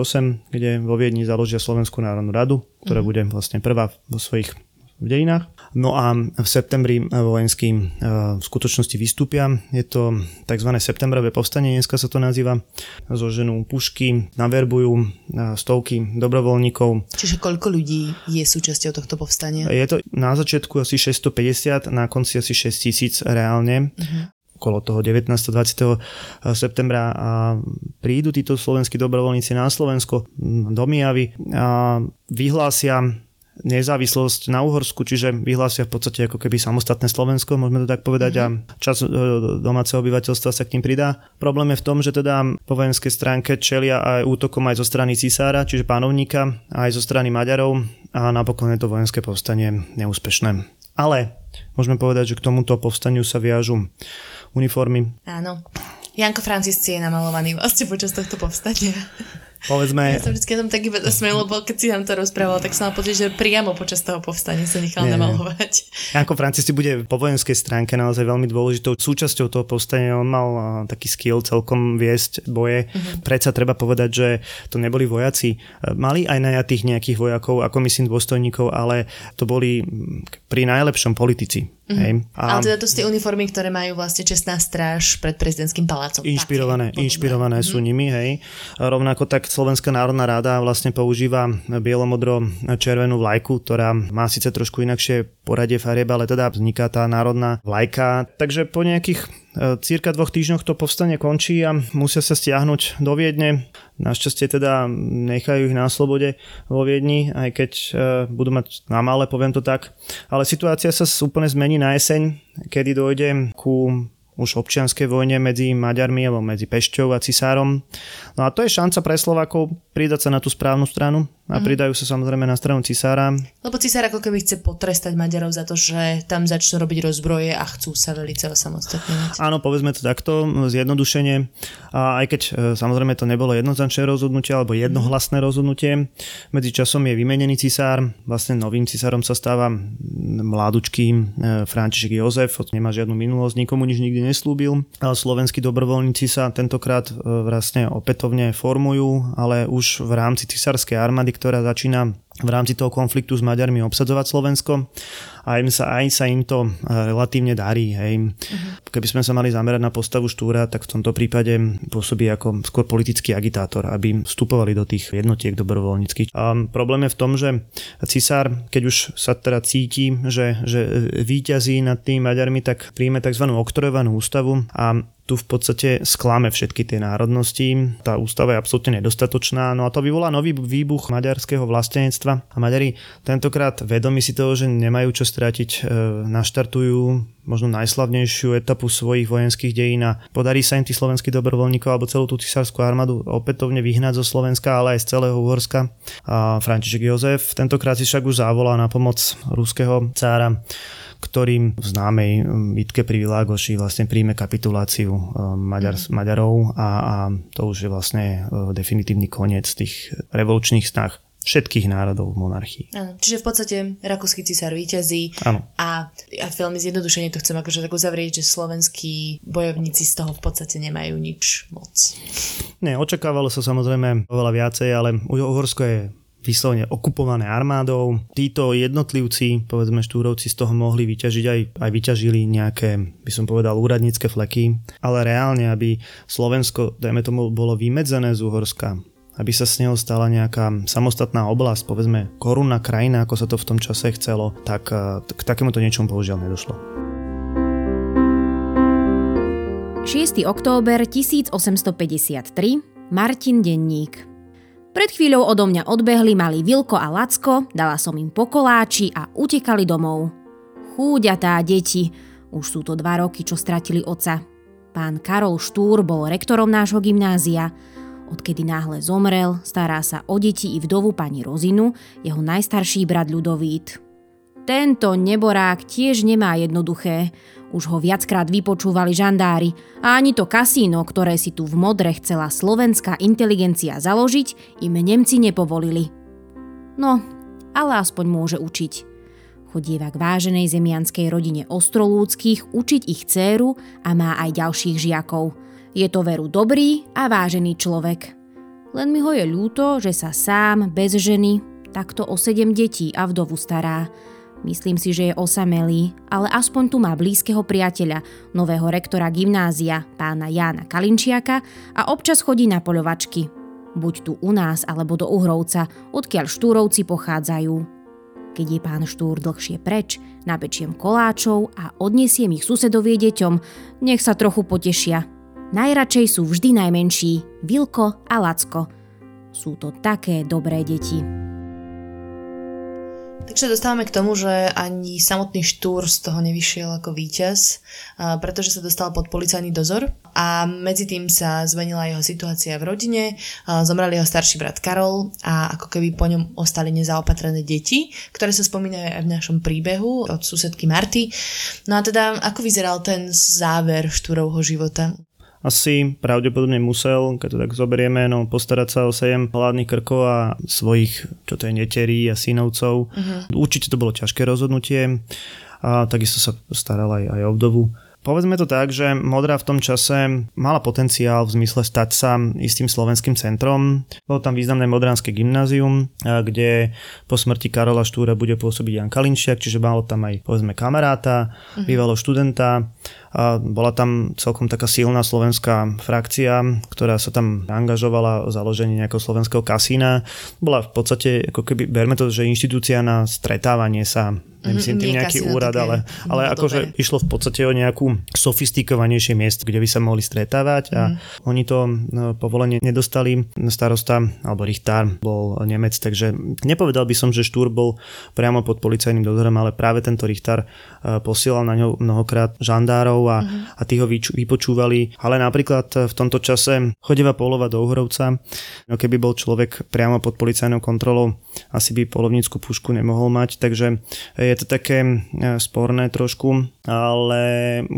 kde vo Viedni založia Slovenskú národnú radu, ktorá mhm. bude vlastne prvá vo svojich v dejinách. No a v septembri vojenský e, v skutočnosti vystúpia. Je to tzv. septembrové povstanie, dneska sa to nazýva. Zoženú pušky, naverbujú e, stovky dobrovoľníkov. Čiže koľko ľudí je súčasťou tohto povstania? Je to na začiatku asi 650, na konci asi 6000 reálne. Uh-huh okolo toho 19. 20. septembra a prídu títo slovenskí dobrovoľníci na Slovensko do Mijavy a vyhlásia nezávislosť na Uhorsku, čiže vyhlásia v podstate ako keby samostatné Slovensko, môžeme to tak povedať, mm-hmm. a čas e, domáceho obyvateľstva sa k ním pridá. Problém je v tom, že teda po vojenskej stránke čelia aj útokom aj zo strany cisára, čiže pánovníka, aj zo strany Maďarov a napokon je to vojenské povstanie neúspešné. Ale môžeme povedať, že k tomuto povstaniu sa viažu uniformy. Áno. Janko Francisci je namalovaný vlastne počas tohto povstania. Povedzme... Ja som vždy tam tak iba zasmiel, lebo keď si nám to rozprával, tak som mal pocit, že priamo počas toho povstania sa nechal nie, namalovať. Janko Francis bude po vojenskej stránke naozaj veľmi dôležitou súčasťou toho povstania. On mal taký skill celkom viesť boje. Uh-huh. Predsa treba povedať, že to neboli vojaci. Mali aj najatých nejakých vojakov, ako myslím dôstojníkov, ale to boli pri najlepšom politici. Mm-hmm. Hej. A... Ale teda to sú tie uniformy, ktoré majú vlastne čestná stráž pred prezidentským palácom. Inšpirované, tak, inšpirované mm-hmm. sú nimi, hej. A rovnako tak Slovenská národná rada vlastne používa bielomodro-červenú vlajku, ktorá má síce trošku inakšie poradie farieb, ale teda vzniká tá národná vlajka. Takže po nejakých e, cirka dvoch týždňoch to povstanie končí a musia sa stiahnuť do Viedne. Našťastie teda nechajú ich na slobode vo Viedni, aj keď e, budú mať na malé, poviem to tak. Ale situácia sa úplne zmení na jeseň, kedy dojde ku už občianskej vojne medzi Maďarmi alebo medzi Pešťou a Cisárom. No a to je šanca pre Slovákov pridať sa na tú správnu stranu a mm. pridajú sa samozrejme na stranu cisára. Lebo cisár ako keby chce potrestať Maďarov za to, že tam začnú robiť rozbroje a chcú sa velice osamostatňovať. Áno, povedzme to takto, zjednodušenie. A aj keď e, samozrejme to nebolo jednoznačné rozhodnutie alebo jednohlasné mm. rozhodnutie, medzi časom je vymenený cisár, vlastne novým cisárom sa stáva mládučký e, František Jozef, nemá žiadnu minulosť, nikomu nič nikdy neslúbil. Ale slovenskí dobrovoľníci sa tentokrát e, vlastne opätovne formujú, ale už v rámci cisárskej armády, ktorá začína v rámci toho konfliktu s Maďarmi obsadzovať Slovensko a aj sa, aj sa im to e, relatívne darí. Hej. Uh-huh. Keby sme sa mali zamerať na postavu Štúra, tak v tomto prípade pôsobí ako skôr politický agitátor, aby vstupovali do tých jednotiek dobrovoľníckých. A problém je v tom, že cisár, keď už sa teda cíti, že, že víťazí nad tými Maďarmi, tak príjme tzv. oktorovanú ústavu a tu v podstate sklame všetky tie národnosti. Tá ústava je absolútne nedostatočná, no a to vyvolá nový výbuch maďarského vlastenectva a Maďari tentokrát vedomi si toho, že nemajú čo strátiť, e, naštartujú možno najslavnejšiu etapu svojich vojenských dejín a podarí sa im tých slovenských dobrovoľníkov alebo celú tú cisárskú armádu opätovne vyhnať zo Slovenska, ale aj z celého Uhorska. A František Jozef tentokrát si však už zavolá na pomoc ruského cára ktorým v známej bitke pri Világoši vlastne príjme kapituláciu eh, Maďar, mm. Maďarov a, a to už je vlastne eh, definitívny koniec tých revolučných snah všetkých národov v monarchii. Áno, čiže v podstate rakúsky cisár víťazí Áno. a, a veľmi zjednodušene to chcem akože tak uzavrieť, že slovenskí bojovníci z toho v podstate nemajú nič moc. Nie, očakávalo sa samozrejme oveľa viacej, ale Uhorsko je vyslovene okupované armádou. Títo jednotlivci, povedzme štúrovci, z toho mohli vyťažiť aj, aj vyťažili nejaké, by som povedal, úradnícke fleky, ale reálne, aby Slovensko, dajme tomu, bolo vymedzené z Uhorska, aby sa s neho stala nejaká samostatná oblasť, povedzme korunná krajina, ako sa to v tom čase chcelo, tak eh, k takémuto niečomu bohužiaľ nedošlo. 6. október 1853 Martin Denník pred chvíľou odo mňa odbehli mali Vilko a Lacko, dala som im pokoláči a utekali domov. Chúďatá deti, už sú to dva roky, čo stratili oca. Pán Karol Štúr bol rektorom nášho gymnázia. Odkedy náhle zomrel, stará sa o deti i vdovu pani Rozinu, jeho najstarší brat Ľudovít. Tento neborák tiež nemá jednoduché. Už ho viackrát vypočúvali žandári a ani to kasíno, ktoré si tu v Modre chcela slovenská inteligencia založiť, im Nemci nepovolili. No, ale aspoň môže učiť. Chodieva k váženej zemianskej rodine Ostrolúckých učiť ich dceru a má aj ďalších žiakov. Je to veru dobrý a vážený človek. Len mi ho je ľúto, že sa sám, bez ženy, takto o sedem detí a vdovu stará Myslím si, že je osamelý, ale aspoň tu má blízkeho priateľa, nového rektora gymnázia, pána Jána Kalinčiaka a občas chodí na poľovačky. Buď tu u nás, alebo do Uhrovca, odkiaľ štúrovci pochádzajú. Keď je pán Štúr dlhšie preč, napečiem koláčov a odnesiem ich susedovie deťom, nech sa trochu potešia. Najradšej sú vždy najmenší, Vilko a Lacko. Sú to také dobré deti. Takže dostávame k tomu, že ani samotný Štúr z toho nevyšiel ako víťaz, pretože sa dostal pod policajný dozor a medzi tým sa zmenila jeho situácia v rodine, zomrel jeho starší brat Karol a ako keby po ňom ostali nezaopatrené deti, ktoré sa spomínajú aj v našom príbehu od susedky Marty. No a teda, ako vyzeral ten záver Štúrovho života? Asi pravdepodobne musel, keď to tak zoberieme, no postarať sa o 7 hladných krkov a svojich, čo to je, neterí a synovcov. Uh-huh. Určite to bolo ťažké rozhodnutie a takisto sa staral aj, aj o vdovu. Povedzme to tak, že Modra v tom čase mala potenciál v zmysle stať sa istým slovenským centrom. Bolo tam významné Modránske gymnázium, kde po smrti Karola Štúra bude pôsobiť Jan Kalinčiak, čiže malo tam aj povedzme kamaráta, uh-huh. bývalo študenta A bola tam celkom taká silná slovenská frakcia, ktorá sa tam angažovala o založení nejakého slovenského kasína. Bola v podstate, ako keby, berme to, že inštitúcia na stretávanie sa nemyslím tým nejaký úrad, ale, ale akože išlo v podstate o nejakú sofistikovanejšie miesto, kde by sa mohli stretávať a mm. oni to no, povolenie nedostali. Starosta alebo Richtár bol Nemec, takže nepovedal by som, že Štúr bol priamo pod policajným dozorom, ale práve tento Richtár e, posielal na ňo mnohokrát žandárov a, mm. a tí ho vypočúvali. Ale napríklad v tomto čase chodeva polova do Uhrovca, no keby bol človek priamo pod policajnou kontrolou, asi by polovnícku pušku nemohol mať, takže je to také e, sporné trošku, ale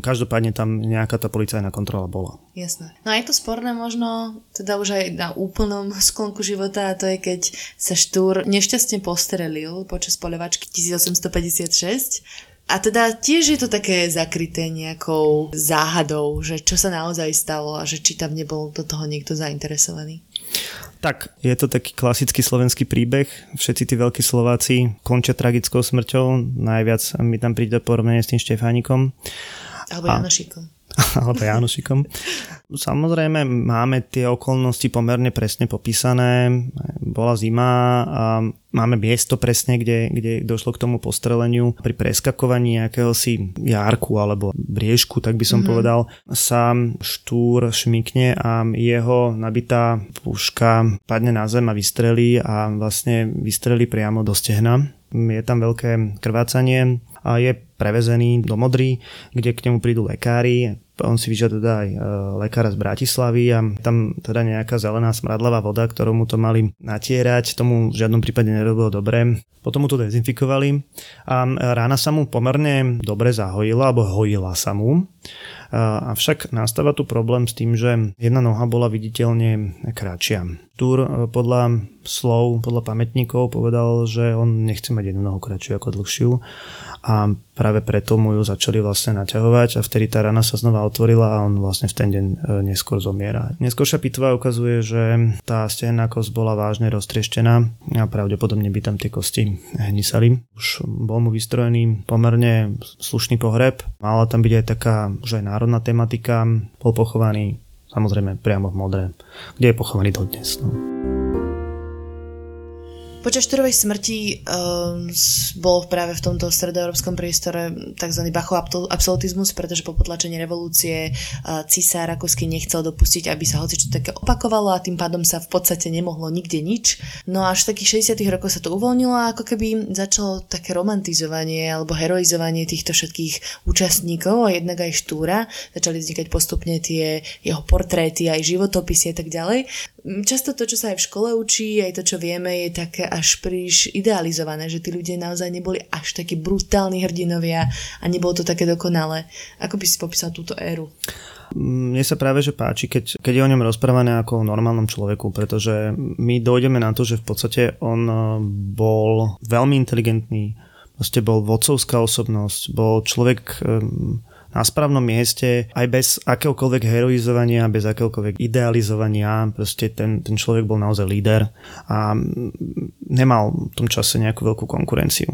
každopádne tam nejaká tá policajná kontrola bola. Jasné. No a je to sporné možno teda už aj na úplnom (laughs) sklonku života a to je keď sa Štúr nešťastne postrelil počas polevačky 1856 a teda tiež je to také zakryté nejakou záhadou, že čo sa naozaj stalo a že či tam nebol do toho niekto zainteresovaný. Tak, je to taký klasický slovenský príbeh. Všetci tí veľkí Slováci končia tragickou smrťou. Najviac mi tam príde porovnanie s tým Štefánikom. Alebo Janošikom. (laughs) alebo Janošikom. Samozrejme, máme tie okolnosti pomerne presne popísané. Bola zima a máme miesto presne, kde, kde došlo k tomu postreleniu. Pri preskakovaní nejakého si járku alebo briežku, tak by som mm-hmm. povedal, sa štúr šmikne a jeho nabitá puška padne na zem a vystrelí a vlastne vystrelí priamo do stehna. Je tam veľké krvácanie a je prevezený do Modry, kde k nemu prídu lekári. On si vyžiada teda aj e, lekára z Bratislavy a tam teda nejaká zelená smradlavá voda, ktorú mu to mali natierať, tomu v žiadnom prípade nerobilo dobre. Potom mu to dezinfikovali a rána sa mu pomerne dobre zahojila, alebo hojila sa mu. Avšak nastáva tu problém s tým, že jedna noha bola viditeľne kratšia. Túr e, podľa slov, podľa pamätníkov povedal, že on nechce mať jednu nohu kratšiu ako dlhšiu a práve preto mu ju začali vlastne naťahovať a vtedy tá rana sa znova otvorila a on vlastne v ten deň e, neskôr zomiera. Neskôršia pitva ukazuje, že tá stehenná kosť bola vážne roztrieštená a pravdepodobne by tam tie kosti hnisali. Už bol mu vystrojený pomerne slušný pohreb, mala tam byť aj taká už aj národná tematika, bol pochovaný samozrejme priamo v Modre, kde je pochovaný dodnes. No. Počas štúrovej smrti um, bol práve v tomto stredoeurópskom priestore tzv. Bachov absolutizmus, pretože po potlačení revolúcie uh, cisár Rakúsky nechcel dopustiť, aby sa hoci čo také opakovalo a tým pádom sa v podstate nemohlo nikde nič. No až v takých 60 rokoch sa to uvoľnilo a ako keby začalo také romantizovanie alebo heroizovanie týchto všetkých účastníkov a jednak aj štúra. Začali vznikať postupne tie jeho portréty, aj životopisy a tak ďalej. Často to, čo sa aj v škole učí, aj to, čo vieme, je také až príliš idealizované, že tí ľudia naozaj neboli až takí brutálni hrdinovia a nebolo to také dokonalé. Ako by si popísal túto éru? Mne sa práve že páči, keď, keď je o ňom rozprávané ako o normálnom človeku, pretože my dojdeme na to, že v podstate on eh, bol veľmi inteligentný, proste bol vodcovská osobnosť, bol človek um, na správnom mieste, aj bez akéhokoľvek heroizovania, bez akéhokoľvek idealizovania. Proste ten, ten človek bol naozaj líder a nemal v tom čase nejakú veľkú konkurenciu.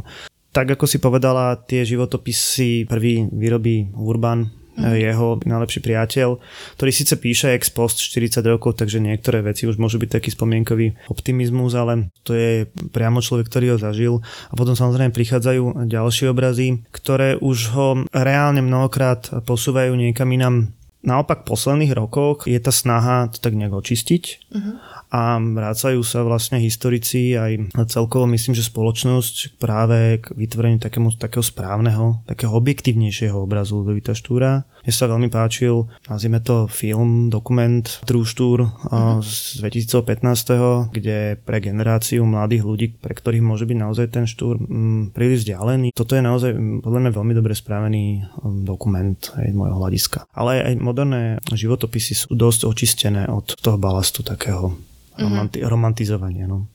Tak ako si povedala, tie životopisy prvý vyrobí Urban. Jeho najlepší priateľ, ktorý síce píše ex post 40 rokov, takže niektoré veci už môžu byť taký spomienkový optimizmus, ale to je priamo človek, ktorý ho zažil. A potom samozrejme prichádzajú ďalšie obrazy, ktoré už ho reálne mnohokrát posúvajú niekam inam Naopak v posledných rokoch je tá snaha to tak nejak očistiť uh-huh. A vrácajú sa vlastne historici aj celkovo myslím, že spoločnosť práve k vytvoreniu takému, takého správneho, takého objektívnejšieho obrazu Ludovita Štúra. Mne sa veľmi páčil, nazvime to film, dokument True Štúr uh-huh. z 2015, kde pre generáciu mladých ľudí, pre ktorých môže byť naozaj ten Štúr m, príliš vzdialený. Toto je naozaj podľa mňa veľmi dobre spravený dokument aj z môjho hľadiska. Ale aj moderné životopisy sú dosť očistené od toho balastu takého mm-hmm. romantizovania. No.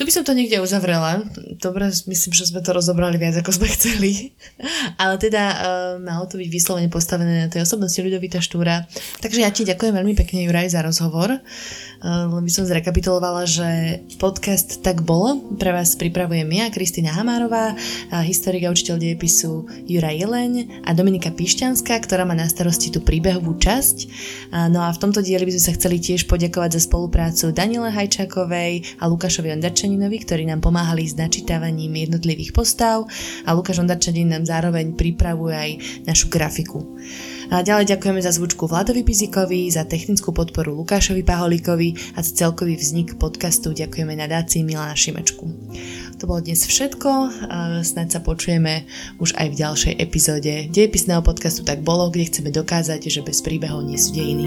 Tu by som to niekde uzavrela. Dobre, myslím, že sme to rozobrali viac, ako sme (laughs) chceli. Ale teda uh, malo to byť vyslovene postavené na tej osobnosti Ľudovita Štúra. Takže ja ti ďakujem veľmi pekne, Juraj, za rozhovor. Uh, len by som zrekapitulovala, že podcast Tak bolo pre vás pripravujem ja, Kristýna Hamárová, historik a učiteľ dejepisu Juraj Jeleň a Dominika Pišťanská, ktorá má na starosti tú príbehovú časť. Uh, no a v tomto dieli by sme sa chceli tiež poďakovať za spoluprácu Daniele Hajčákovej a Lukášovi Ondarčanovi Ondarčaninovi, ktorí nám pomáhali s načítavaním jednotlivých postav a Lukáš Ondarčanin nám zároveň pripravuje aj našu grafiku. A ďalej ďakujeme za zvučku Vladovi Pizikovi, za technickú podporu Lukášovi Paholíkovi a za celkový vznik podcastu ďakujeme nadácii Milana Šimečku. To bolo dnes všetko, snad sa počujeme už aj v ďalšej epizóde dejepisného podcastu Tak bolo, kde chceme dokázať, že bez príbehov nie sú dejiny.